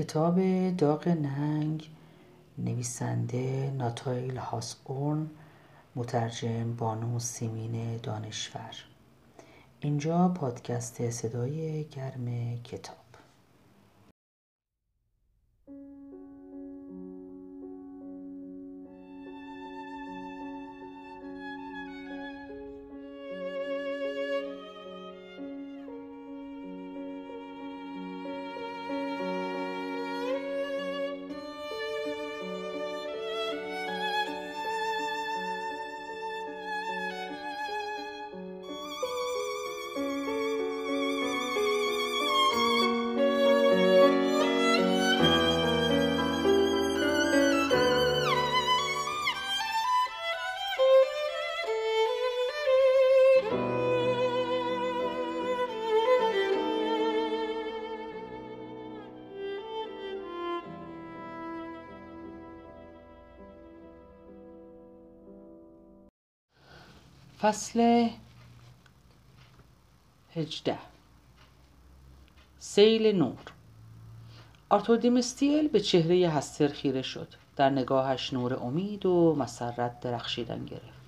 کتاب داغ ننگ نویسنده ناتایل هاسبورن مترجم بانو سیمین دانشور. اینجا پادکست صدای گرم کتاب. فصل هجده. سیل نور. آرتور دیمستیل به چهره هستر خیره شد. در نگاهش نور امید و مسرت درخشیدن گرفت.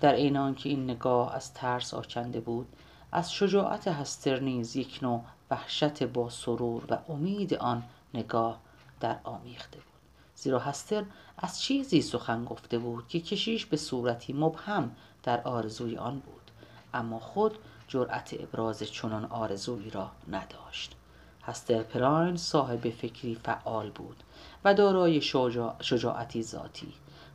در عین که این نگاه از ترس آکنده بود از شجاعت هستر نیز یک نوع وحشت با سرور و امید آن نگاه در آمیخته بود. زیرا هستر از چیزی سخن گفته بود که کشیش به صورتی مبهم در آرزوی آن بود. اما خود جرأت ابراز چنان آرزویی را نداشت. هستر پراین صاحب فکری فعال بود و دارای شجاعتی ذاتی.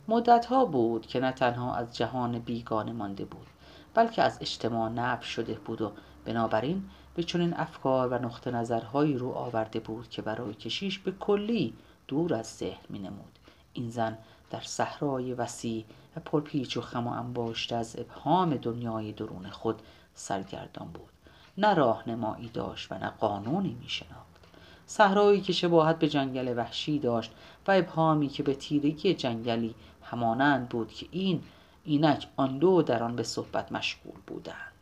مدتها بود که نه تنها از جهان بیگانه مانده بود بلکه از اجتماع نب شده بود و بنابراین به چنین افکار و نقطه نظرهایی رو آورده بود که برای کشیش به کلی دور از ذهن می نمود. این زن در صحرای وسیع و پرپیچ و خم و انباشته از ابهام دنیای درون خود سرگردان بود. نه راهنمایی داشت و نه قانونی می شناخت صحرایی که شباهت به جنگل وحشی داشت و ابهامی که به تیرگی جنگلی همانند بود که این اینک آن دو در آن به صحبت مشغول بودند.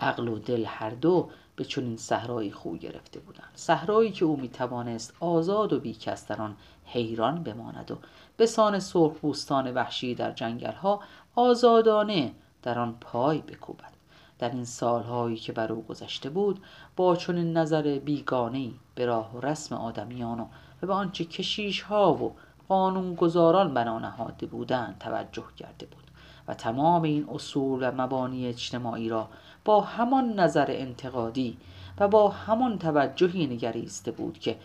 عقل و دل هر دو به چنین صحرایی خو گرفته بودند. صحرایی که او می‌توانست آزاد و بیکس در آن حیران بماند و به سان بوستان وحشی در جنگلها آزادانه در آن پای بکوبد. در این سالهایی که بر او گذشته بود با چنین نظر بیگانهای به راه و رسم آدمیان و به آنچه کشیش ها و قانونگذاران بنا نهاده بودند توجه کرده بود و تمام این اصول و مبانی اجتماعی را با همان نظر انتقادی و با همان توجهی نگریسته بود که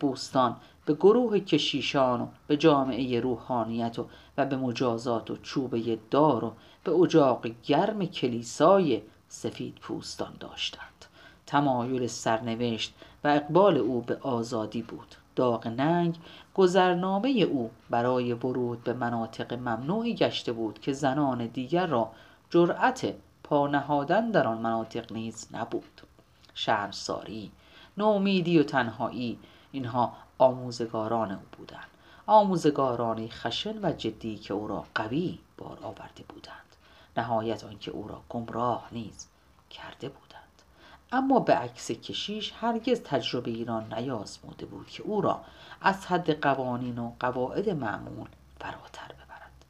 بوستان به گروه کشیشان و به جامعه روحانیت و, و به مجازات و چوبه دار و به اجاق گرم کلیسای سفید پوستان داشتند. تمایل سرنوشت و اقبال او به آزادی بود. داغ ننگ گذرنامه او برای ورود به مناطق ممنوعی گشته بود که زنان دیگر را جرأت پا نهادن در آن مناطق نیز نبود. شرمساری نومیدی و تنهایی اینها آموزگاران او بودند. آموزگارانی خشن و جدی که او را قوی بار آورده بودند. نهایت آنکه او را گمراه نیز کرده بودند. اما به عکس کشیش هرگز تجربه ایران نیازموده بود که او را از حد قوانین و قواعد معمول فراتر ببرد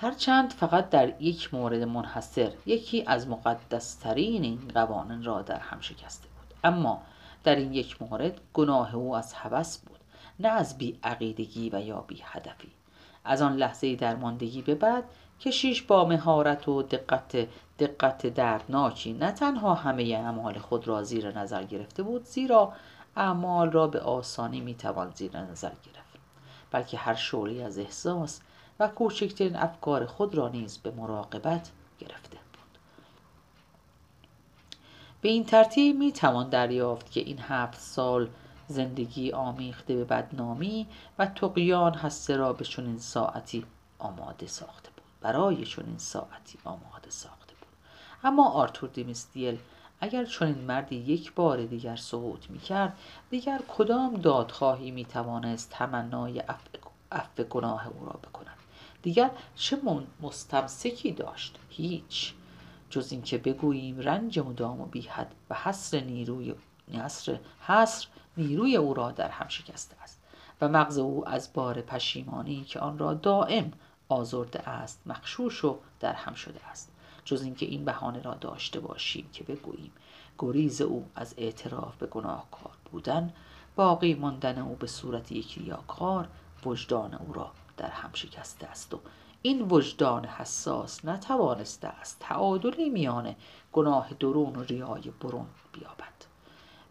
هرچند فقط در یک مورد منحصر یکی از مقدسترین این قوانین را در هم شکسته بود. اما در این یک مورد گناه او از هوس بود نه از بی عقیدگی و یا بی هدفی از آن لحظه درماندگی به بعد کشیش با مهارت و دقت دقت دردناکی نه تنها همه اعمال خود را زیر نظر گرفته بود زیرا اعمال را به آسانی می‌توان زیر نظر گرفت بلکه هر شعله از احساس و کوچکترین افکار خود را نیز به مراقبت گرفته بود. به این ترتیب می توان دریافت که این هفت سال زندگی آمیخته به بدنامی و تقیان هسته را به چنین ساعتی آماده ساخته بود. برای چنین ساعتی آماده ساخته بود. اما آرتور دیمیستیل اگر چنین مردی یک بار دیگر سقوط می کرد دیگر کدام دادخواهی می توانست تمنای عفو گناه او را بکند؟ دیگر چه مستمسکی داشت؟ هیچ. جز اینکه بگوییم رنج مدام و بیحد و حسر نیروی نصر حصر نیروی او را در هم شکسته است و مغز او از بار پشیمانی که آن را دائم آزرده است مخشوش و در هم شده است. جز اینکه این بهانه را داشته باشیم که بگوییم گریز او از اعتراف به گناهکار بودن باقی ماندن او به صورت یک ریاکار وجدان او را در هم شکسته است و این وجدان حساس نتوانسته است تعادلی میان گناه درون و ریای برون بیابد.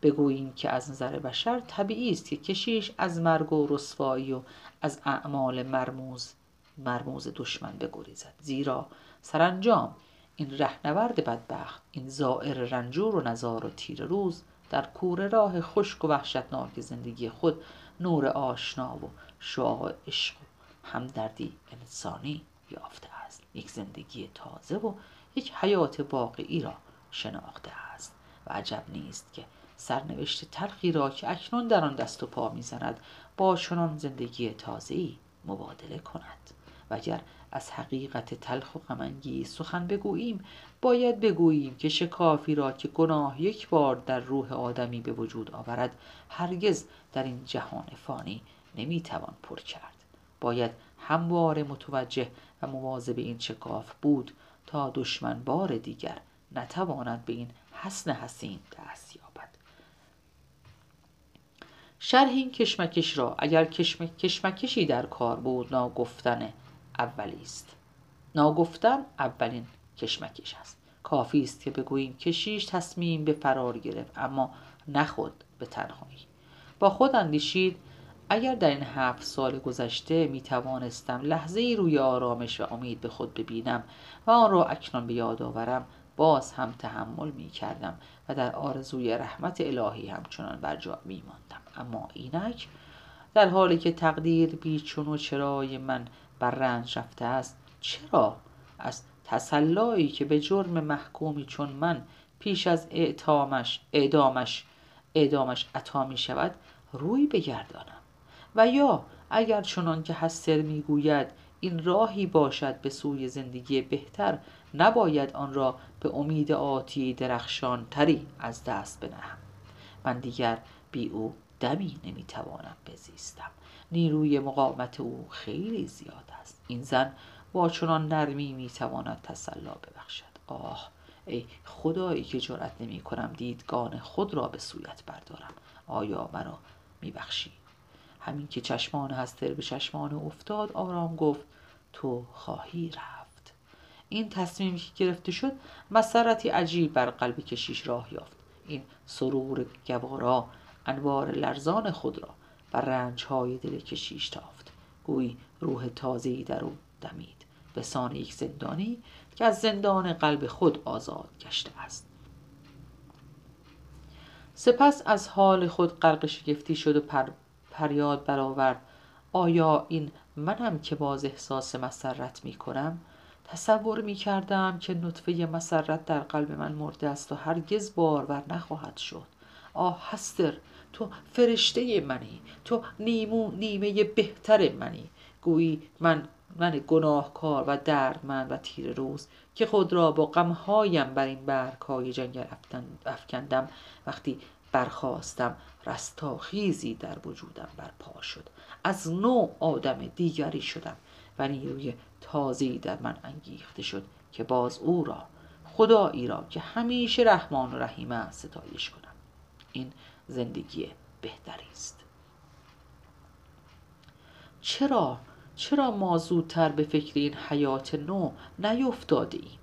بگوییم که از نظر بشر طبیعی است که کشیش از مرگ و رسوایی و از اعمال مرموز مرموز دشمن بگریزد. زیرا سرانجام این رهنورد بدبخت این زائر رنجور و نزار و تیر روز در کوره راه خشک و وحشتناک زندگی خود نور آشنا و شعاع عشق و همدردی انسانی یافته است. یک زندگی تازه و یک حیات واقعی را شناخته است. و عجب نیست که سرنوشت تلخی را که اکنون در آن دست و پا می‌زند با چنان زندگی تازه‌ای مبادله کند. و اگر از حقیقت تلخ و غمانگیز سخن بگوییم باید بگوییم که شکافی را که گناه یک بار در روح آدمی به وجود آورد هرگز در این جهان فانی نمی‌توان پر کرد. باید همواره متوجه و مواظب این شکاف بود تا دشمن بار دیگر نتواند به این حسن حسین دست یابد. شرح این کشمکش را اگر کشمکشی در کار بود ناگفتن اولی است. ناگفتن اولین کشمکش است. کافی است که بگوییم کشیش تصمیم به فرار گرفت اما نخود به تنهایی. با خود اندیشید اگر در این هفت سال گذشته می توانستم لحظه ای روی آرامش و امید به خود ببینم و آن را اکنون به یاد آورم باز هم تحمل می کردم و در آرزوی رحمت الهی همچنان بر جا می ماندم اما اینک در حالی که تقدیر بیچون و چرای من بر رنج رفته است چرا از تسلایی که به جرم محکومی چون من پیش از اعدامش اعدامش اعدامش عطا می شود روی بگردانم؟ و یا اگر چنان که هستر می‌گوید این راهی باشد به سوی زندگی بهتر نباید آن را به امید آتی درخشان تری از دست بنهم من دیگر بی او دمی نمی‌توانم بزیستم. نیروی مقاومت او خیلی زیاد است. این زن با چنان نرمی می‌تواند تسلا ببخشد. آه ای خدایی که جرأت نمی کنم دیدگان خود را به سویت بردارم. آیا مرا میبخشی؟ همین که چشمان هستر به چشمان افتاد آرام گفت تو خواهی رفت. این تصمیمی که گرفته شد مسرتی عجیب بر قلب کشیش راه یافت. این سرور گوارا انوار لرزان خود را بر رنجهای دل کشیش تافت. گویی روح تازه‌ای در او دمید. به سان یک زندانی که از زندان قلب خود آزاد گشته است. سپس از حال خود غرق شگفتی شد و پر فریاد برآورد. آیا این منم که باز احساس مسرت می کنم؟ تصور می کردم که نطفه مسرت در قلب من مرده است و هرگز بارور نخواهد شد. آه هستر تو فرشته منی. تو نیمو نیمه بهتر منی. گویی من من گناهکار و دردمند و تیر روز که خود را با غمهایم بر این برگهای جنگل افکندم. وقتی برخواستم رستاخیزی در وجودم برپا شد. از نوع آدم دیگری شدم و نیروی تازه‌ای در من انگیخته شد که باز او را خدایی را که همیشه رحمان و رحیم است ستایش کنم. این زندگی بهتری است. چرا چرا ما زودتر به فکر این حیات نو نیفتاده ایم؟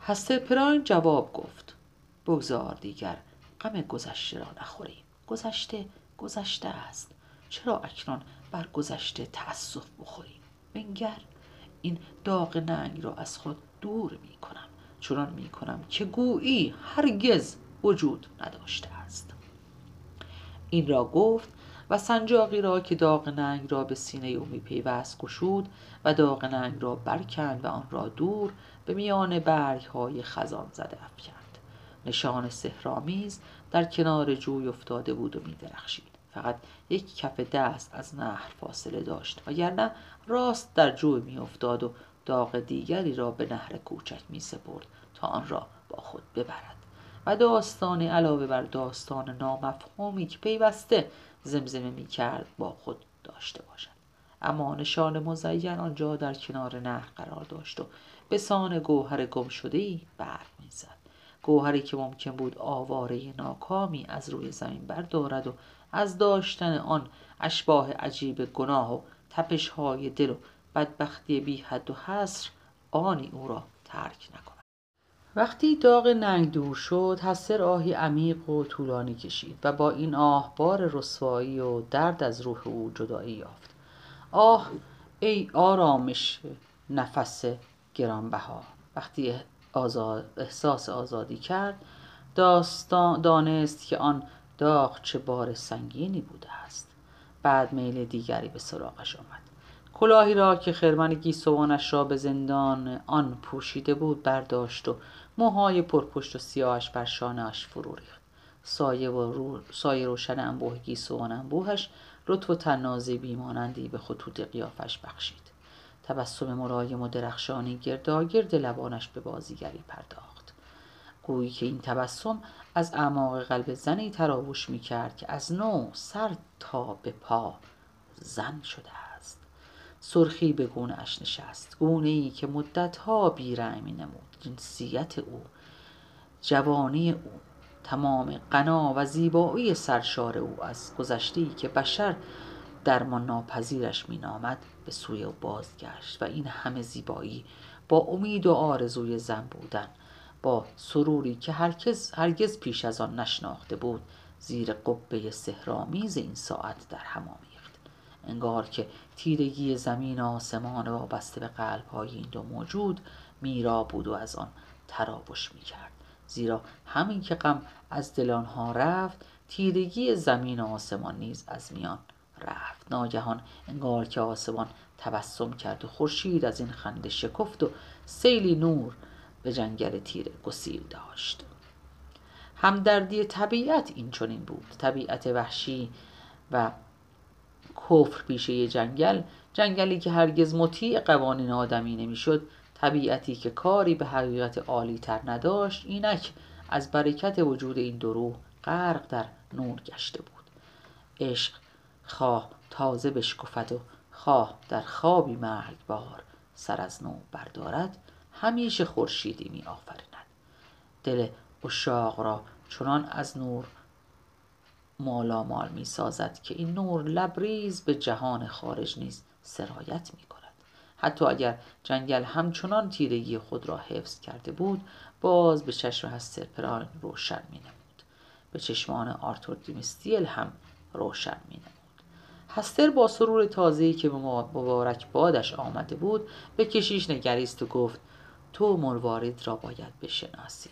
هستر پراین جواب گفت. بگذار دیگر غم گذشته را نخوریم. گذشته گذشته است. چرا اکنون بر گذشته تأسف بخوریم؟ بنگر این داغ ننگ را از خود دور می کنم چنان می کنم که گویی هرگز وجود نداشته است. این را گفت و سنجاقی را که داغ ننگ را به سینه او می پیوست گشود و داغ ننگ را برکند و آن را دور به میان برگ های خزان زده افکند. نشان سهرامیز در کنار جوی افتاده بود و می درخشید. فقط یک کف دست از نهر فاصله داشت وگرنه راست در جوی می افتاد و داغ دیگری را به نهر کوچک می سپرد تا آن را با خود ببرد. و داستانی علاوه بر داستان نامفهومی که پیوسته زمزمه می کرد با خود داشته باشد. اما نشان مزین آنجا در کنار نهر قرار داشت و به سان گوهر گم شده ای برق می‌زد گوهری که ممکن بود آواره ناکامی از روی زمین بردارد و از داشتن آن اشباه عجیب گناه و تپش های دل و بدبختی بی حد و حصر آنی او را ترک نکند. وقتی داغ ننگ دور شد حسر آهی عمیق و طولانی کشید و با این آه بار رسوایی و درد از روح او جدایی یافت. آه ای آرامش نفس گرانبها وقتی آزاد احساس آزادی کرد داستان دانست که آن داغ چه بار سنگینی بوده است. بعد میل دیگری به سراغش آمد. کلاهی را که خرمن گیسوانش را به زندان آن پوشیده بود برداشت و موهای پرپشت و سیاهش بر شانهاش فرو ریخت. سایه, و رو... سایه روشن انبوه گیسوان انبوهش لطف و تنازی بیمانندی به خطوط قیافش بخشید. تبسم ملایم و درخشانی گرداگرد لبانش به بازیگری پرداخت. گویی که این تبسم از اعماق قلب زنی تراوش می کرد که از نو سر تا به پا زن شده است. سرخی به گونه نشست. گونه ای که مدتها بیرنگ می نمود. جنسیت او جوانی او تمام غنا و زیبایی سرشار او از گذشته که بشر درمان ناپذیرش مینامد به سوی او بازگشت و این همه زیبایی با امید و آرزوی زن بودن. با سروری که هرگز, هرگز پیش از آن نشناخته بود زیر قبه سهرامیز این ساعت در هم آمیخت. انگار که تیرگی زمین و آسمان وابسته به قلبهای این دو موجود میرا بود و از آن تراوش می‌کرد. زیرا همین که غم از دل آنها رفت تیرگی زمین و آسمان نیز از میان رفت. ناگهان انگار که آسمان تبسم کرد و خورشید از این خنده شکفت و سیلی نور به جنگل تیره گسیل داشت. همدردی طبیعت این چنین بود. طبیعت وحشی و کفر پیشه جنگل جنگلی که هرگز مطیع قوانین آدمی نمی‌شد طبیعتی که کاری به حقیقت عالی تر نداشت اینک از برکت وجود این دروح غرق در نور گشته بود. عشق خواه تازه بشکفد و خواه در خوابی مرگبار سر از نو بردارد همیشه خورشیدی می آفریند دل اشاق را چنان از نور مالامال می سازد که این نور لبریز به جهان خارج نیز سرایت می کند حتی اگر جنگل همچنان تیرگی خود را حفظ کرده بود باز به چشم هستر پران روشن می نمود به چشمان آرتور دیمیستیل هم روشن می نمود هستر با سرور تازه‌ای که به مبارک بادش آمده بود به کشیش نگریست و گفت تو مروارید را باید بشناسی.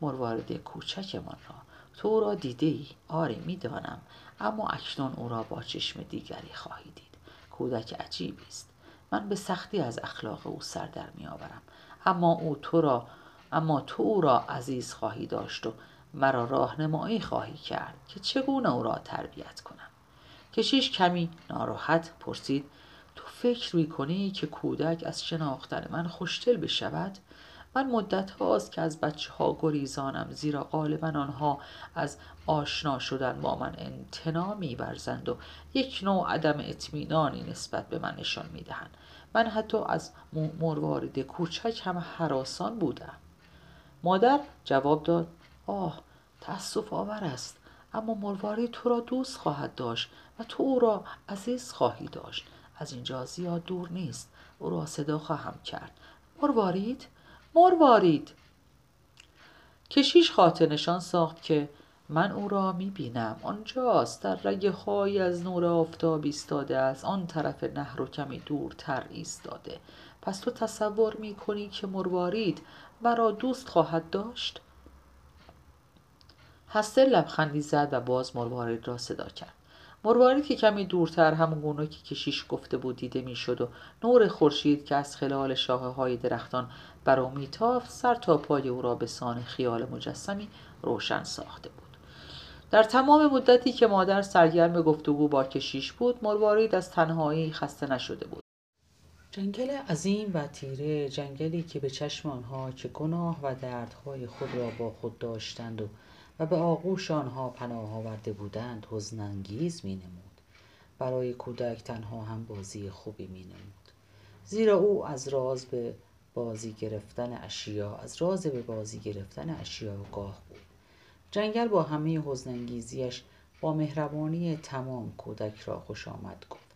مروارید کوچکمان را. تو را دیده ای آره می‌دانم. اما اکنون او را با چشم دیگری خواهی دید. کودک عجیبی است. من به سختی از اخلاق او سر در میآورم. اما او تو را اما تو او را عزیز خواهی داشت و مرا راهنمایی خواهی کرد که چگونه او را تربیت کنم؟ کشیش کمی ناراحت پرسید تو فکر می‌کنی که کودک از شناختن من خوشدل بشود؟ من مدت هاست که از بچه ها گریزانم زیرا غالبا آنها از آشنا شدن با من امتنا میورزند و یک نوع عدم اطمینانی نسبت به من نشان می‌دهند. من حتی از مروارید کوچک هم حراسان بودم. مادر جواب داد آه تأسف آور است. اما مروارید تو را دوست خواهد داشت و تو او را عزیز خواهی داشت. از اینجا زیاد دور نیست. او را صدا خواهم کرد. مروارید؟ مروارید! کشیش خاطر نشان ساخت که من او را می بینم آنجاست. در رگه های از نور آفتاب ایستاده از آن طرف نهر و کمی دورتر ایستاده. پس تو تصور می کنی که مروارید مرا دوست خواهد داشت؟ هستر لبخندی زد و باز مروارید را صدا کرد. مروارید که کمی دورتر همون گونه که کشیش گفته بود دیده می‌شد و نور خورشید که از خلال شاخه های درختان او میتافت سر تا پای او را به سان خیال مجسمی روشن ساخته بود. در تمام مدتی که مادر سرگرم گفتگو با کشیش بود مروارید از تنهایی خسته نشده بود. جنگل عظیم و تیره جنگلی که به چشم آنها که گناه و دردهای خود را با خود داشتند و, و به آغوش آنها پناه آورده بودند حزنانگیز می نمود برای کودک تنها هم بازی خوبی می نمود زیرا او از راز به بازی گرفتن اشیا از راز به بازی گرفتن اشیا گاه بود. جنگل با همه حزنانگیزیش با مهربانی تمام کودک را خوش آمد گفت.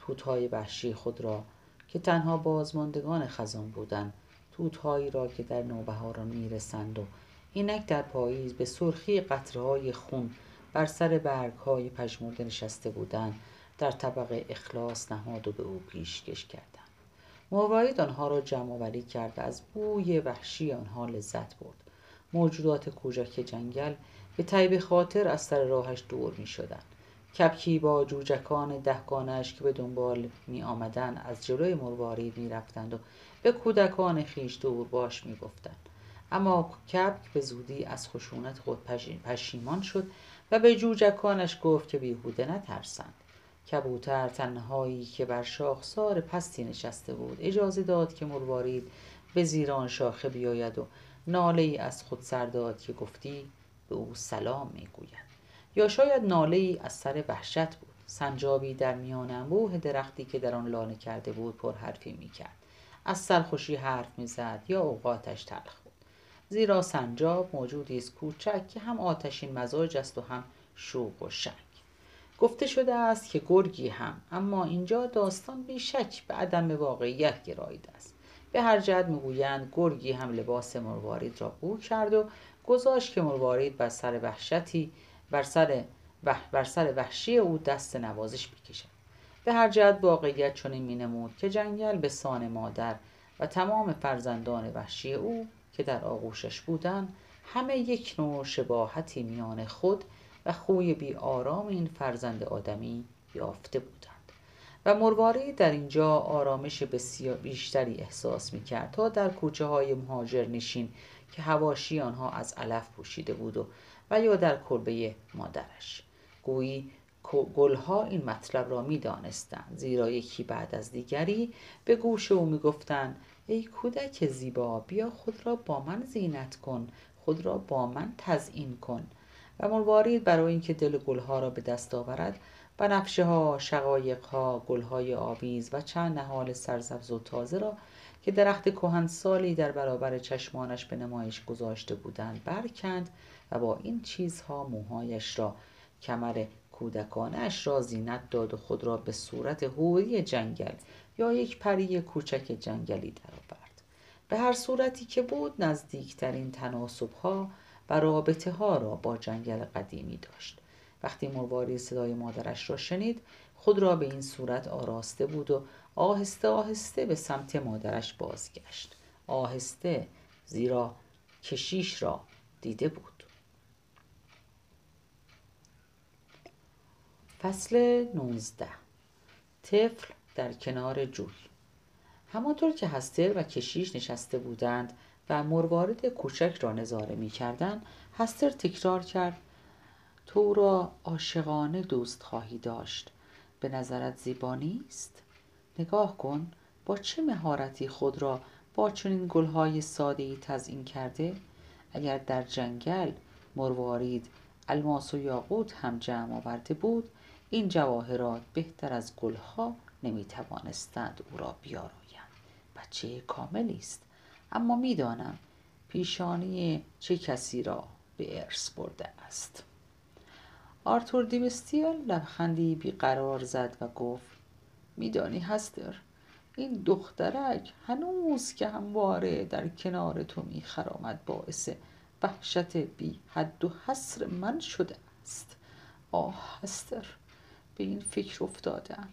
توتهای وحشی خود را که تنها بازماندگان خزان بودند توتهایی را که در نوبهاران می‌رسند و اینک در پاییز به سرخی قطرهای خون بر سر برگ های پژمرده نشسته بودند در طبق اخلاص نهاد و به او پیشکش کردند مواعید آنها را جمع آوری کرد از بوی وحشی آنها لذت برد موجودات کوچک جنگل به طیب خاطر از سر راهش دور می شدن. کپکی با جوجکان دهگانش که به دنبال می آمدن از جلوی مروارید می رفتند و به کودکان خیش دور باش می گفتند. اما کپک به زودی از خشونت خود پشیمان شد و به جوجکانش گفت که بیهوده نترسند. کبوتر تنهایی که بر شاخسار پستی نشسته بود اجازه داد که مروارید به زیران شاخه بیاید و ناله ای از خود سرداد که گفتی به او سلام می‌گوید. یا شاید ناله ای از سر وحشت بود. سنجابی در میان انبوه درختی که در آن لانه کرده بود پر حرفی می‌کرد. از سرخوشی حرف می‌زد یا اوقاتش تلخ زیرا سنجاب موجودی است کوچک که هم آتشین مزاج است و هم شوق و شنگ. گفته شده است که گرگی هم اما اینجا داستان بیشک به عدم واقعیت گراییده است. به هر جهت می‌گویند گرگی هم لباس مروارید را بو کرد و گذاشت که مروارید بر سر وحشتی بر سر, بر سر وحشی او دست نوازش بکشد. به هر جهت واقعیت چنین مینمود که جنگل به سان مادر و تمام فرزندان وحشی او که در آغوشش بودند همه یک نوع شباهتی میان خود و خوی بی آرام این فرزند آدمی یافته بودند. و مرواری در اینجا آرامش بسیار بیشتری احساس می کرد تا در کوچه های مهاجر نشین که هواشی آنها از علف پوشیده بود و, و یا در کلبه مادرش. گویی گلها این مطلب را می دانستند زیرا یکی بعد از دیگری به گوش او می گفتند ای کودک زیبا بیا خود را با من زینت کن خود را با من تزئین کن. و مروارید برای اینکه دل گلها را به دست آورد بنفشه ها شقایق ها گل های آویز و چند نهال سرسبز و تازه را که درخت کهن سالی در برابر چشمانش به نمایش گذاشته بودند برکند و با این چیزها موهایش را کمر کودکانش را زینت داد و خود را به صورت حوری جنگل یا یک پری کوچک جنگلی درآورد به هر صورتی که بود نزدیکترین تناسب ها و رابطه ها را با جنگل قدیمی داشت. وقتی مرواری صدای مادرش را شنید خود را به این صورت آراسته بود و آهسته آهسته به سمت مادرش بازگشت. آهسته زیرا کشیش را دیده بود. فصل 19 طفل در کنار جوی همانطور که هستر و کشیش نشسته بودند و مروارد کوچک را نظاره می کردند هستر تکرار کرد تو را عاشقانه دوست خواهی داشت. به نظرت زیبا نیست؟ نگاه کن با چه مهارتی خود را با چنین گلهای سادهای تزئین کرده؟ اگر در جنگل مروارید الماس و یاقوت هم جمع آورده بود این جواهرات بهتر از گلها نمی‌توانستند او را بیارایند بچه کاملی است. اما می‌دانم پیشانی چه کسی را به ارث برده است. آرتور دیمستیل لبخندی بیقرار زد و گفت میدانی هستر این دخترک هنوز که همواره در کنار تو میخرامد باعث وحشت بی حد و حصر من شده است. آه هستر به این فکر افتادم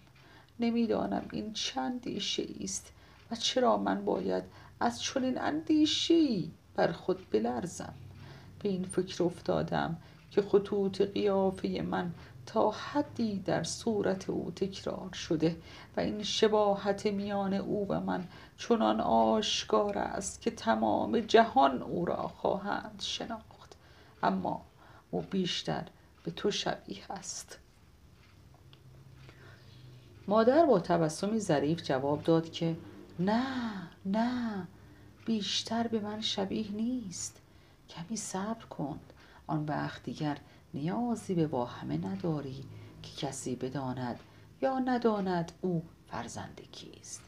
نمی‌دانم این چند اندیشه است و چرا من باید از چنین اندیشه بر خود بلرزم؟ به این فکر افتادم که خطوط قیافه من تا حدی در صورت او تکرار شده و این شباهت میان او و من چنان آشکار است که تمام جهان او را خواهند شناخت. اما او بیشتر به تو شبیه است. مادر با تبسمی ظریف جواب داد که نه نه بیشتر به من شبیه نیست. کمی صبر کن. آن وقت دیگر نیازی به واهمه نداری که کسی بداند یا نداند او فرزند کیست.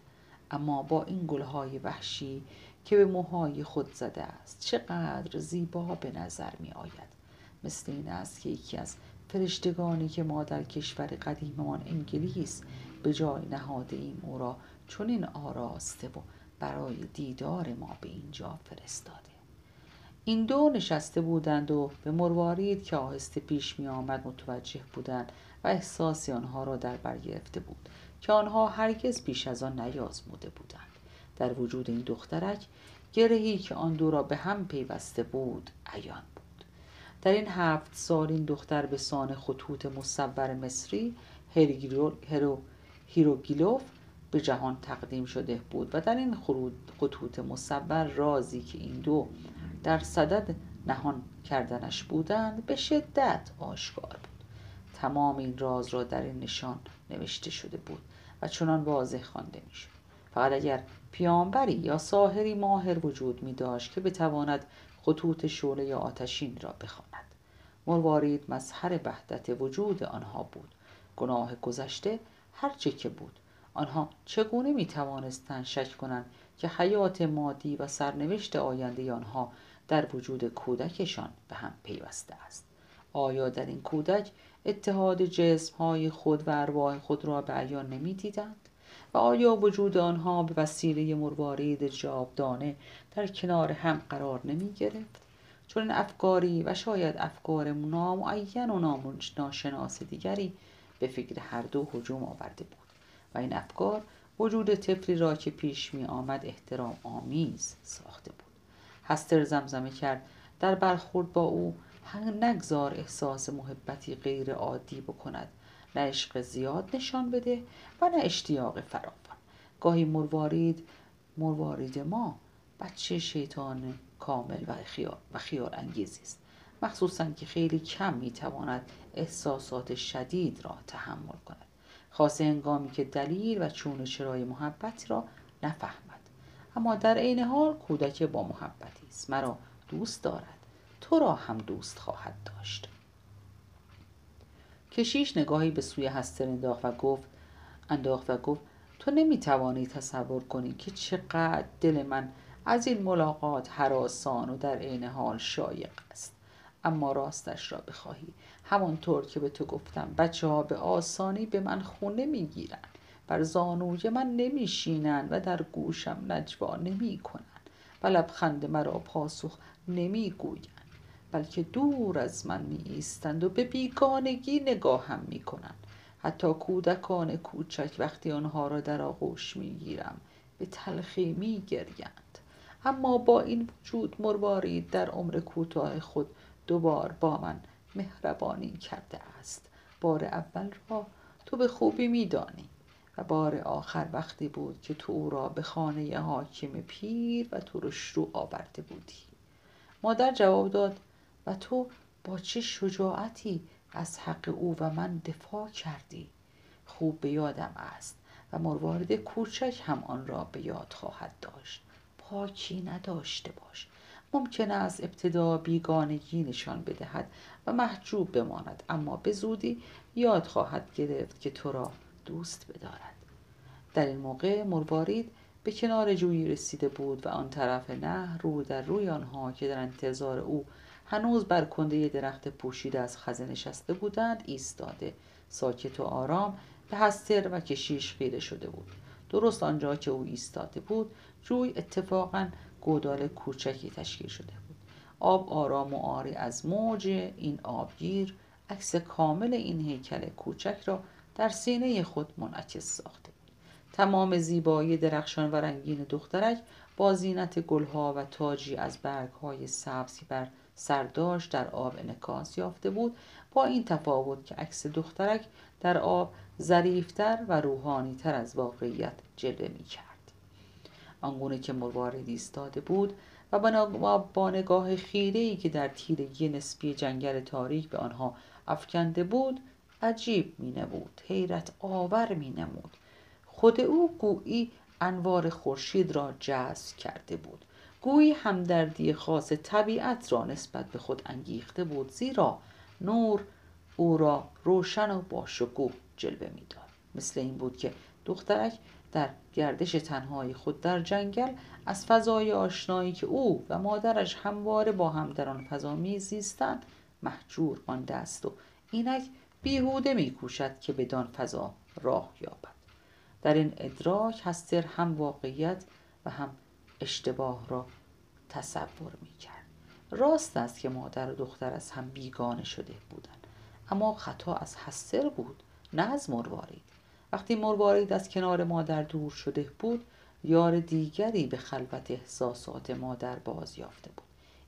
اما با این گلهای وحشی که به موهای خود زده است چقدر زیبا به نظر می آید. مثل این است که یکی از فرشتگانی که ما در کشور قدیممان انگلیس به جای نهاده ایم او را چنین آراسته و برای دیدار ما به اینجا فرستاده. این دو نشسته بودند و به مروارید که آهسته پیش می آمد متوجه بودند و احساس آنها را در بر گرفته بود که آنها هرگز پیش از آن نیازموده بودند. در وجود این دخترک گرهی که آن دو را به هم پیوسته بود عیان بود. در این هفت سال این دختر به سان خطوط مصور مصری هیروگیلوف به جهان تقدیم شده بود و در این خطوط مصور رازی که این دو در صدد نهان کردنش بودند به شدت آشکار بود. تمام این راز را در این نشان نوشته شده بود و چنان واضح خوانده می‌شد. فقط اگر پیامبری یا ساهری ماهر وجود می داشت که بتواند خطوط شعله یا آتشین را بخواند. مروارید مظهر وحدت وجود آنها بود. گناه گذشته هرچه که بود آنها چگونه می توانستند شک کنند که حیات مادی و سرنوشت آینده آنها در وجود کودکشان به هم پیوسته است آیا در این کودک اتحاد جسم های خود و ارواح خود را به عیان نمی دیدند؟ و آیا وجود آنها به وسیله مروارید جاودانه در کنار هم قرار نمی گرفت؟ چون افکاری و شاید افکار نامعین و ناشناس دیگری به فکر هر دو هجوم آورده بود و این افکار وجود طفلی را که پیش می آمد احترام آمیز ساخته بود. هستر زمزمه کرد در برخورد با او نگذار احساس محبتی غیر عادی بکند. نه عشق زیاد نشان بده و نه اشتیاق فراوان. گاهی مروارید مروارید ما بچه شیطان کامل و خیال, و خیال انگیزی است. مخصوصا که خیلی کم می‌تواند احساسات شدید را تحمل کند. خاصه هنگامی که دلیل و چون چرای محبت را نفهمد. اما در عین حال کودک با محبتی است. مرا دوست دارد. تو را هم دوست خواهد داشت. کشیش نگاهی به سوی هستر انداخت و گفت انداخت و گفت تو نمی‌توانی تصور کنی که چقدر دل من از این ملاقات حراسان و در عین حال شایق است. اما راستش را بخواهی. همانطور که به تو گفتم بچه ها به آسانی به من خونه می‌گیرند بر زانوی من نمیشینند و در گوشم نجوا نمی کنند و لبخند مرا پاسخ نمی‌گویند بلکه دور از من می ایستند و به بیگانگی نگاهم می کنند حتی کودکان کوچک وقتی آنها را در آغوش می گیرم به تلخی می گریند اما با این وجود مروارید در عمر کوتاه خود دوبار با من مهربانی کرده است. بار اول را تو به خوبی میدانی و بار آخر وقتی بود که تو او را به خانه حاکم پیر و ترش رو آورده بودی. مادر جواب داد و تو با چه شجاعتی از حق او و من دفاع کردی؟ خوب به یادم است و مروارد کوچک هم آن را به یاد خواهد داشت. پاکی نداشته باش. ممکن است ابتدا بیگانگی نشان بدهد و محجوب بماند اما به زودی یاد خواهد گرفت که تو را دوست بدارد. در این موقع مروارید به کنار جویی رسیده بود و آن طرف نه رو در روی آنها که در انتظار او هنوز بر کنده درخت پوشیده از خزه نشسته بودند ایستاده. ساکت و آرام به هستر و کشیش خیره شده بود. درست آنجا که او ایستاده بود جوی اتفاقا گودال کوچکی تشکیل شده بود. آب آرام و آری از موج این آبگیر عکس کامل این هیکل کوچک را در سینه خود منعکس ساخته. بود تمام زیبایی درخشان و رنگین دخترک با زینت گلها و تاجی از برگهای سبزی بر سرداش در آب انکاس یافته بود. با این تفاوت که عکس دخترک در آب ظریفتر و روحانیتر از واقعیت جلوه می کرد آنگونه که مروارد ایستاده بود و با نگاه خیره ای که در تیرگی نسبی جنگل تاریک به آنها افکنده بود عجیب می نمود حیرت آور می نمود خود او گویی انوار خورشید را جذب کرده بود. گویی همدردی خاص طبیعت را نسبت به خود انگیخته بود زیرا نور او را روشن و باشکوه جلوه می‌داد. مثل این بود که دخترک در گردش تنهای خود در جنگل از فضای آشنایی که او و مادرش همواره با هم در آن فضا میزیستند محجور مانده است و اینک بیهوده میکوشد که بدان فضا راه یابد. در این ادراک هستر هم واقعیت و هم اشتباه را تصور می‌کرد. راست است که مادر و دختر از هم بیگانه شده بودند اما خطا از هستر بود نه از مروارید. وقتی مروارید از کنار مادر دور شده بود یار دیگری به خلوت احساسات مادر باز یافته بود.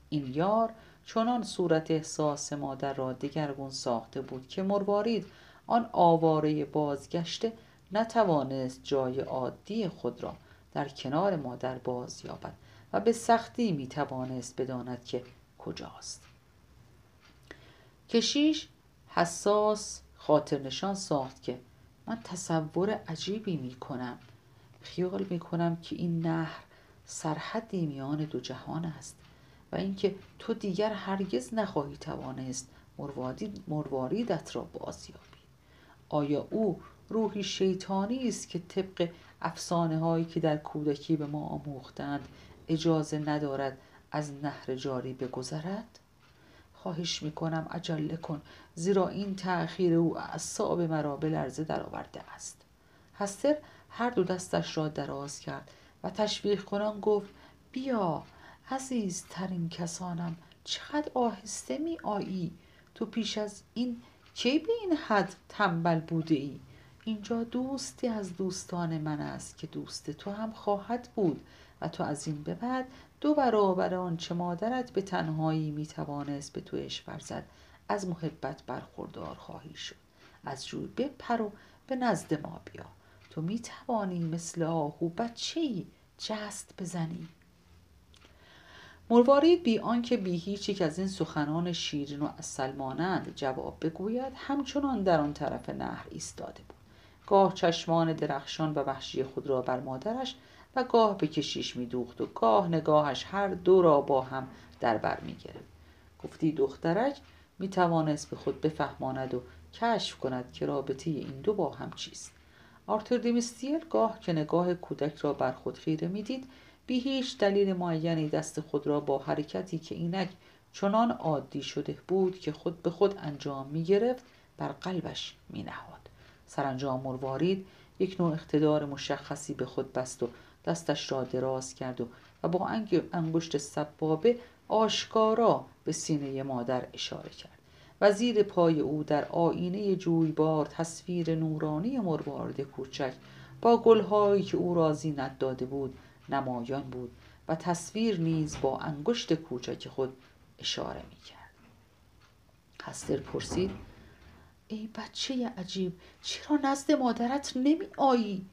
این یار چنان صورت احساس مادر را دگرگون ساخته بود که مروارید آن آواره بازگشته نتوانست جای عادی خود را در کنار مادر باز یابد و به سختی می توانست بداند که کجاست. کشیش حساس خاطر نشان ساخت که من تصور عجیبی می کنم خیال می کنم که این نهر سرحدی میان دو جهان است و اینکه تو دیگر هرگز نخواهی توانست مرواریدت را بازیابی. آیا او روحی شیطانی است که طبق افسانه هایی که در کودکی به ما آموختند اجازه ندارد از نهر جاری بگذرد؟ خواهش می‌کنم عجله کن. زیرا این تأخیر او اعصاب مرا به لرزه درآورده است. هستر هر دو دستش را دراز کرد و تشویق کنان گفت بیا عزیزترین کسانم چقدر آهسته می آیی تو پیش از این کی به این حد تنبل بوده ای اینجا دوستی از دوستان من است که دوست تو هم خواهد بود و تو از این به بعد دو برابر آنچه مادرت به تنهایی می‌توانست به تو عشق ورزد از محبت برخوردار خواهی شد. از جوی بپر و به نزد ما بیا. تو می‌توانی مثل آهو بچه ای جست بزنی. مروارید بی آنکه بی هیچ یک از این سخنان شیرین و اصل مانند جواب بگوید همچنان در آن طرف نهر ایستاده بود. گاه چشمان درخشان و وحشی خود را بر مادرش و گاه به کشیش میدوخت و گاه نگاهش هر دو را با هم در بر می‌گرفت گفتی دخترک می توانست به خود بفهماند و کشف کند که رابطه این دو با هم چیست آرتور دیمیستیل گاه که نگاه کودک را بر خود خیره می‌دید بی هیچ دلیل معینی دست خود را با حرکتی که اینک چنان عادی شده بود که خود به خود انجام می گرفت بر قلبش می نهاد. سرانجام مروارید یک نوع اقتدار مشخصی به خود بست و دستش را دراز کرد و, و با انگشت سبابه آشکارا به سینه مادر اشاره کرد و زیر پای او در آینه جویبار تصویر نورانی مروارید کوچک با گلهایی که او را زینت داده بود نمایان بود و تصویر نیز با انگشت کوچک خود اشاره می کرد هستر پرسید ای بچه عجیب چرا نزد مادرت نمی آیی؟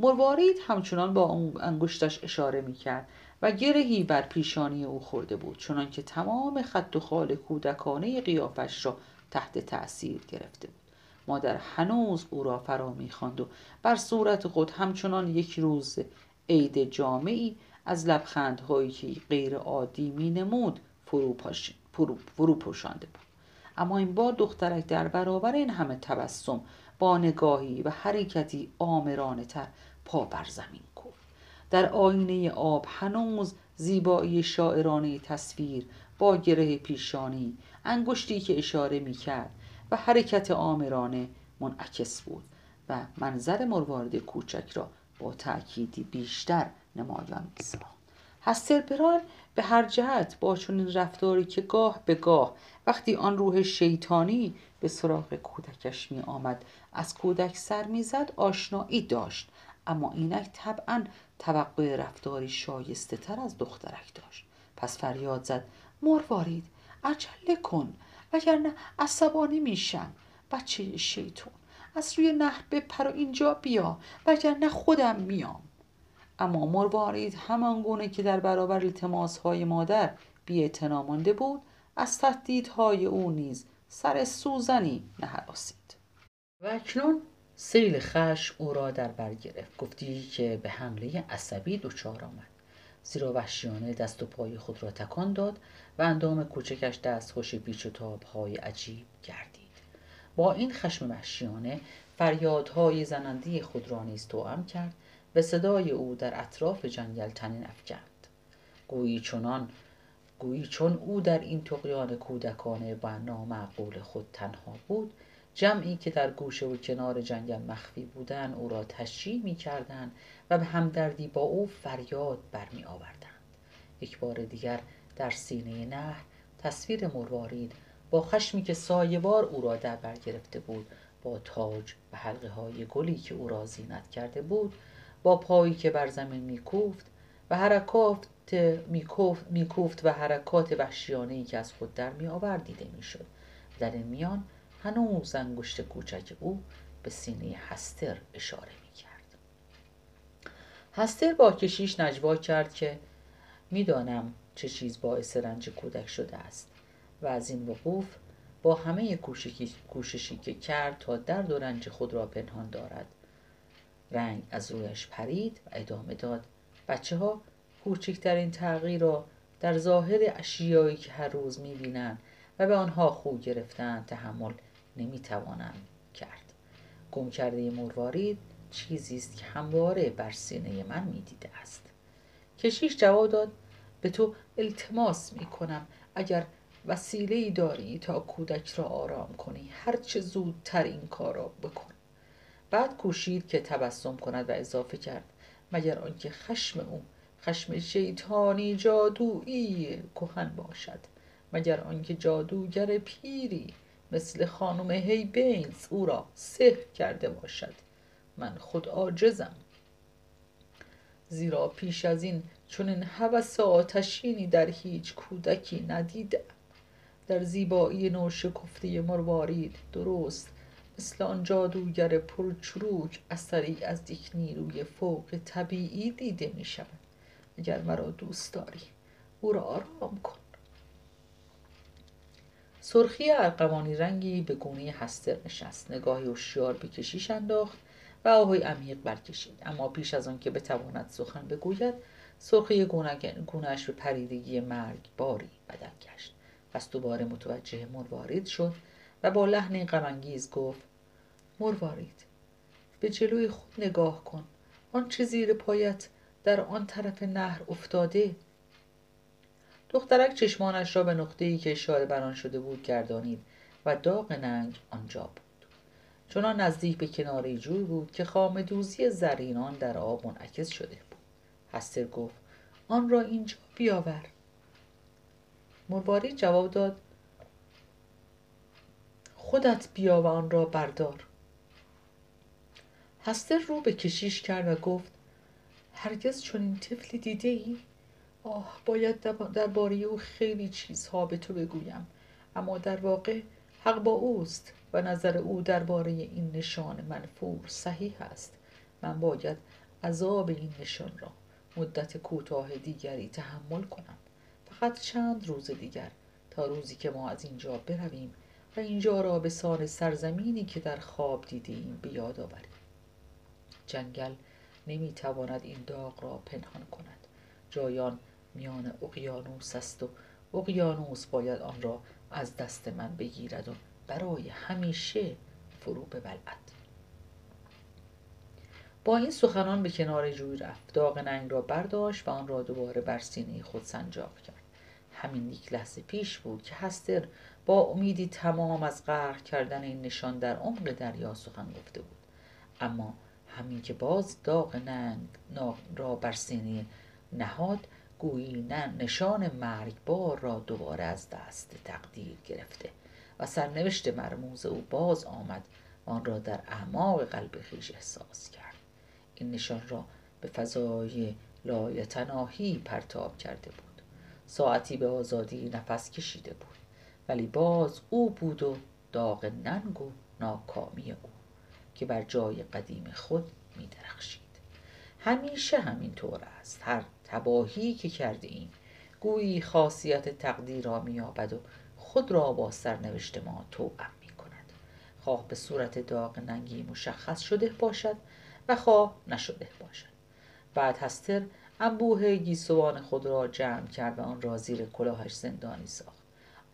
مروارید همچنان با انگشتش اشاره می کرد و گرهی بر پیشانی او خورده بود چنان که تمام خط و خال کودکانه قیافش را تحت تأثیر گرفته بود. مادر هنوز او را فرا می‌خواند و بر صورت خود همچنان یک روز عید جامعی از لبخندهایی که غیر عادی می نمود فرو, فرو پوشانده بود. اما این بار دخترک در برابر این همه تبسم با نگاهی و حرکتی آمرانه تر پا بر زمین کرد در آینه آب هنوز زیبایی شاعرانه تصویر با گره پیشانی انگشتی که اشاره می کرد و حرکت آمرانه منعکس بود و منظر مروارد کوچک را با تأکیدی بیشتر نمایان میساخت. هستر بران به هر جهت با چنین رفتاری که گاه به گاه وقتی آن روح شیطانی به سراغ کودکش می آمد از کودک سر می‌زد آشنایی داشت. اما اینک طبعا توقع رفتاری شایسته تر از دخترک داشت. پس فریاد زد مروارید عجله کن وگرنه عصبانی میشم. بچه شیطون از روی نهر بپر و اینجا بیا وگرنه خودم میام. اما مروارید همان گونه که در برابر التماس های مادر بی مانده بود از تهدیدهای او نیز سر سوزنی نهراسید. و اکنون سیل خش او را در بر گرفت. گفتی که به حمله عصبی دچار آمد. زیرا وحشیانه دست و پای خود را تکان داد و اندام کوچکش دستخوش پیچ و تابهای عجیب گردید. با این خشم وحشیانه فریادهای زننده خود را نیز توأم کرد. به صدای او در اطراف جنگل تنین افکند. گویی چنان گویی چون او در این تقیان کودکانه و نامعقول خود تنها بود جمعی که در گوشه و کنار جنگل مخفی بودند او را تشجیع می کردند و به همدردی با او فریاد برمی آوردند یک بار دیگر در سینه نهر تصویر مروارید با خشمی که سایبار او را در بر گرفته بود با تاج و حلقه های گلی که او را زینت کرده بود با پایی که بر زمین میکوفت و حرکات میکوفت و حرکات وحشیانه ای که از خود در می آورد دیده می‌شد. در این میان هنوز انگشت کوچک او به سینه هستر اشاره می کرد هستر با کشیش نجوا کرد که می‌دانم چه چیز باعث رنج کودک شده است و از این وقوف با همه کوششی که کرد تا درد و رنج خود را پنهان دارد. رنگ از رویش پرید و ادامه داد. بچه ها کوچکترین تغییر را در ظاهر اشیایی که هر روز می‌بینند و به آنها خو گرفتن تحمل نمی‌توانند کرد. گم کرده مروارید چیزی است که همواره بر سینه من می‌دیده است. کشیش جواب داد به تو التماس می‌کنم. اگر وسیله ای داری تا کودک را آرام کنی هرچه زودتر این کار را بکن. بعد کوشید که تبسم کند و اضافه کرد مگر آنکه خشم او خشم شیطانی جادویی کهن باشد مگر آنکه جادوگر پیری مثل خانم هیبینز او را سحر کرده باشد. من خود عاجزم. زیرا پیش از این چون این هوس آتشینی در هیچ کودکی ندیدم. در زیبایی نوشکفته مروارید درست مثل آن جادوگر پرچروک اثری از یک نیروی فوق طبیعی دیده می شود اگر مرا دوست داری او را آرام کن. سرخی ارقوانی رنگی به گونه هستر نشست. نگاهی هوشیار به کشیش انداخت و آهوی عمیق برکشید. اما پیش از آن که بتواند سخن بگوید سرخی گونهاش به پریدگی مرگ باری بدل گشت. پس دوباره متوجه مروارید شد و با لحنی غمانگیز گفت مروارید به جلوی خود نگاه کن. آنچه زیر پایت در آن طرف نهر افتاده دخترک چشمانش را به نقطه ای که اشاره بر آن شده بود گردانید و داغ ننگ آنجا بود. چنان نزدیک به کناره جوی بود که خام دوزی زرینان در آب منعکس شده بود. هستر گفت آن را اینجا بیاور. مروارید جواب داد خودت بیا و آن را بردار. هستر رو به کشیش کرد و گفت هرگز چنین طفلی دیده ای؟ آه باید درباره او خیلی چیزها به تو بگویم. اما در واقع حق با اوست و نظر او درباره این نشان منفور صحیح است. من باید عذاب این نشان را مدت کوتاه دیگری تحمل کنم. فقط چند روز دیگر تا روزی که ما از اینجا برویم و اینجا را به سان سرزمینی که در خواب دیدیم به یاد آوریم. جنگل نمی‌تواند این داغ را پنهان کند. جایان میان اقیانوس است و اقیانوس باید آن را از دست من بگیرد و برای همیشه فرو ببلعد. با این سخنان به کنار جوی رفت داغ ننگ را برداشت و آن را دوباره بر سینه خود سنجاق کرد. همین یک لحظه پیش بود که هستر با امیدی تمام از غرق کردن این نشان در عمق دریا سخن گفته بود. اما همین که باز داغ ننگ را بر سینه نهاد گویی نه نشان مرگبار را دوباره از دست تقدیر گرفته و سرنوشت مرموز او باز آمد و آن را در اعماق قلب خیش احساس کرد. این نشان را به فضای لایتناهی پرتاب کرده بود. ساعتی به آزادی نفس کشیده بود ولی باز او بود و داغ ننگ و ناکامی او که بر جای قدیم خود می درخشید همیشه همین طور است. هر تباهی که کرده ایم گویی خاصیت تقدیر را مییابد و خود را با سرنوشت ما توأم می کند خواه به صورت داغ ننگی مشخص شده باشد و خواه نشده باشد. بعد هستر انبوه گیسوان خود را جمع کرد و آن را زیر کلاهش زندانی ساخت.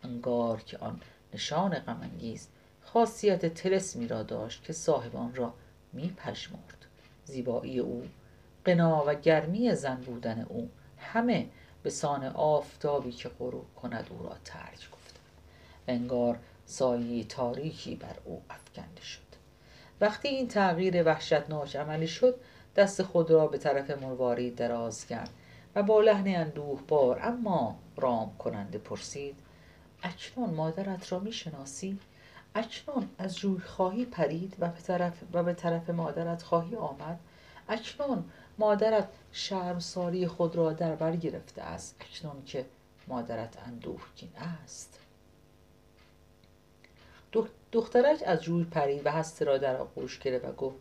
انگار که آن نشان غمانگیز خاصیت تلسمی را داشت که صاحب آن را میپژمرد. زیبایی او قنا و گرمی زن بودن او همه به سان آفتابی که غروب کند او را ترک گفتند انگار سایه تاریکی بر او افکنده شد. وقتی این تغییر وحشتناک عملی شد دست خود را به طرف مروارید دراز کرد و با لحن اندوه بار اما رام کننده پرسید اکنون مادرت را می‌شناسی اکنون از جوی خواهی پرید و به طرف, و به طرف مادرت خواهی آمد؟ اکنون مادرت شرمساری خود را در بر گرفته است اکنون که مادرت اندوهگین است. دخترک از جوی پرید و هسته را در آغوش گرفت و گفت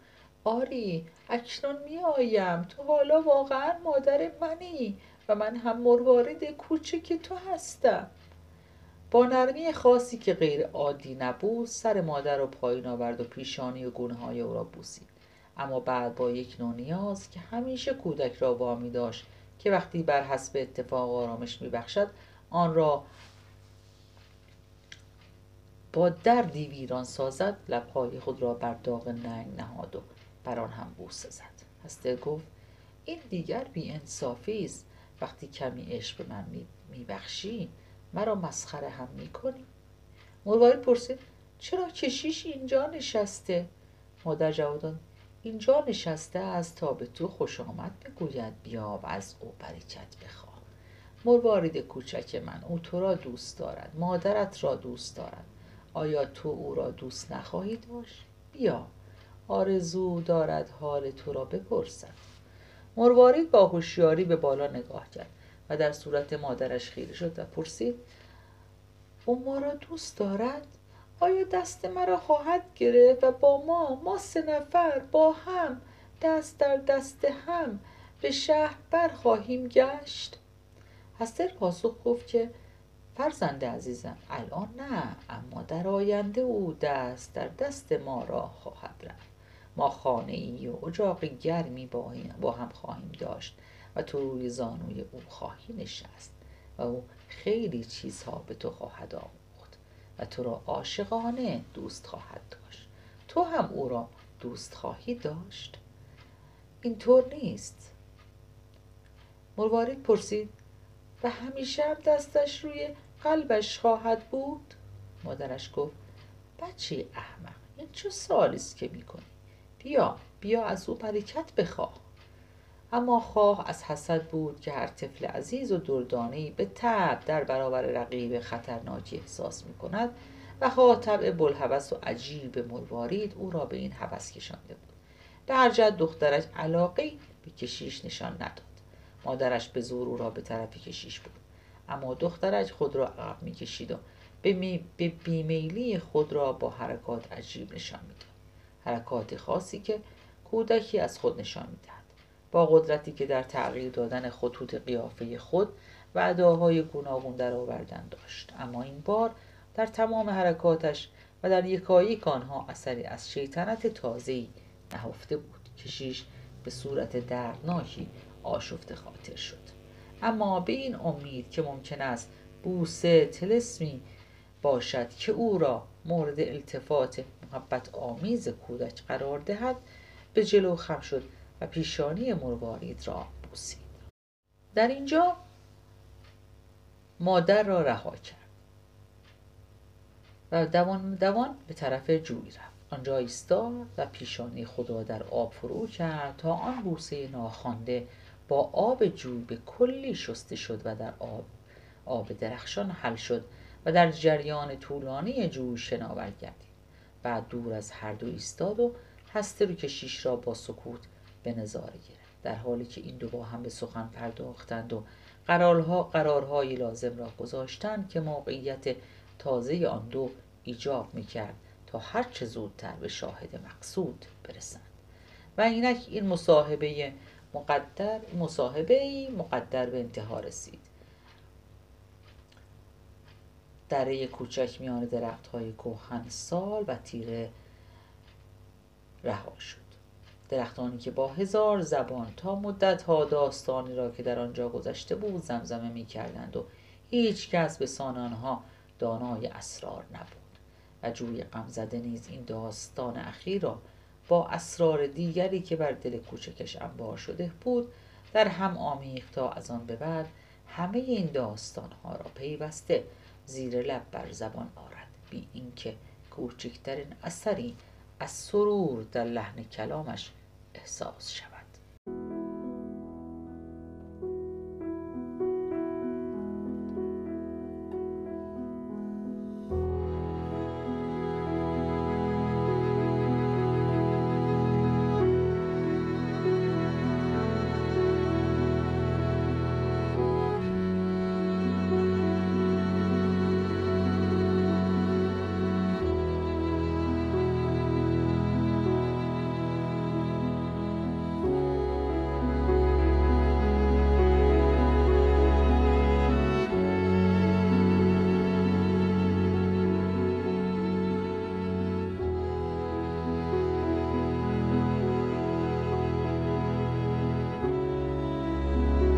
آری اکنون می آیم. تو حالا واقعا مادر منی و من هم مروارید کوچک تو هستم. با نرمی خاصی که غیر عادی نبود سر مادر را پایین آورد و پیشانی و گونه های او را بوسید. اما بعد با یک نوع نیاز که همیشه کودک را وامی داشت که وقتی بر حسب اتفاق آرامش میبخشد آن را با دردی ویران سازد لبهای خود را بر داغ ننگ نهاد و بر آن هم بوسه زد هستر گفت این دیگر بی انصافی است. وقتی کمی عشق به من میبخشی مرا مسخره هم می‌کنی. مروارید پرسید چرا کشیش اینجا نشسته؟ مادر جواب داد اینجا نشسته از تا به تو خوش آمد بگوید بیا و از او برکت بخواه مروارید کوچک من او تو را دوست دارد مادرت را دوست دارد. آیا تو او را دوست نخواهی داشت؟ بیا. آرزو دارد حال تو را بپرسد. مروارید با هوشیاری به بالا نگاه کرد و در صورت مادرش خیره شد و پرسید او ما را دوست دارد؟ آیا دست مرا خواهد گرفت و با ما ما سه نفر با هم دست در دست هم به شهر برخواهیم گشت؟ هستر پاسخ گفت که فرزند عزیزم الان نه اما در آینده او دست در دست ما را خواهد رفت. ما خانه ای و اجاق گرمی با هم خواهیم داشت و تو روی زانوی او خواهی نشست و او خیلی چیزها به تو خواهد آموخت و تو را عاشقانه دوست خواهد داشت. تو هم او را دوست خواهی داشت. اینطور نیست. مروارید پرسید و همیشه هم دستش روی قلبش خواهد بود؟ مادرش گفت بچه احمق این چه سالی است که می‌کنی؟ بیا بیا از او برکت بخواه اما خواه از حسد بود که هر طفل عزیز و دردانهای به تب در برابر رقیب خطرناکی احساس می کند و خواه طبع بلحوث و عجیب مروارید او را به این حوث کشانده بود. به هر جد دخترش علاقه به کشیش نشان نداد. مادرش به زور او را به طرف کشیش بود اما دخترش خود را عقب می‌کشید و به, می... بیمیلی خود را با حرکات عجیب نشان می‌داد. حرکات خاصی که کودکی از خود نشان می‌دهد. با قدرتی که در تغییر دادن خطوط قیافه خود و اداهای گوناگون در آوردن داشت. اما این بار در تمام حرکاتش و در یکایک آنها اثری از شیطنت تازه‌ای نهفته بود کشیش به صورت دردناکی آشفته خاطر شد. اما به این امید که ممکن است بوسه تلسمی باشد که او را مورد التفات محبت آمیز کودک قرار دهد به جلو خم شد و پیشانی مروارید را بوسید. در اینجا مادر را رها کرد. و دوان دوان به طرف جوی رفت. آنجا ایستاد و پیشانی خدا در آب فرو کرد تا آن بوسه ناخوانده با آب جوی به کلی شسته شد و در آب آب درخشان حل شد و در جریان طولانی جوی شناور گردید. بعد دور از هر دو ایستاد و هسته رو کشیش را با سکوت به نظاره گرفت. در حالی که این دو با هم به سخن پرداختند و قرارها قرارهای لازم را گذاشتند که موقعیت تازه آن دو ایجاب می‌کرد تا هرچه زودتر به شاهد مقصود برسند. و اینک این مصاحبه مقدر مصاحبه مقدر به انتها رسید. دره کوچک میان درخت های کوهن سال و تیره رها شد. درختانی که با هزار زبان تا مدت ها داستانی را که در آنجا گذشته بود زمزمه می کردند و هیچ کس به سان آنها دانای اسرار نبود. و جوی غمزده نیز این داستان اخیر را با اسرار دیگری که بر دل کوچکش انبار شده بود در هم آمیخت تا از آن به بعد همه این داستانها را پیوسته زیر لب بر زبان آرد. بی اینکه کوچکترین اثری از سرور در لحن کلامش احساس شود.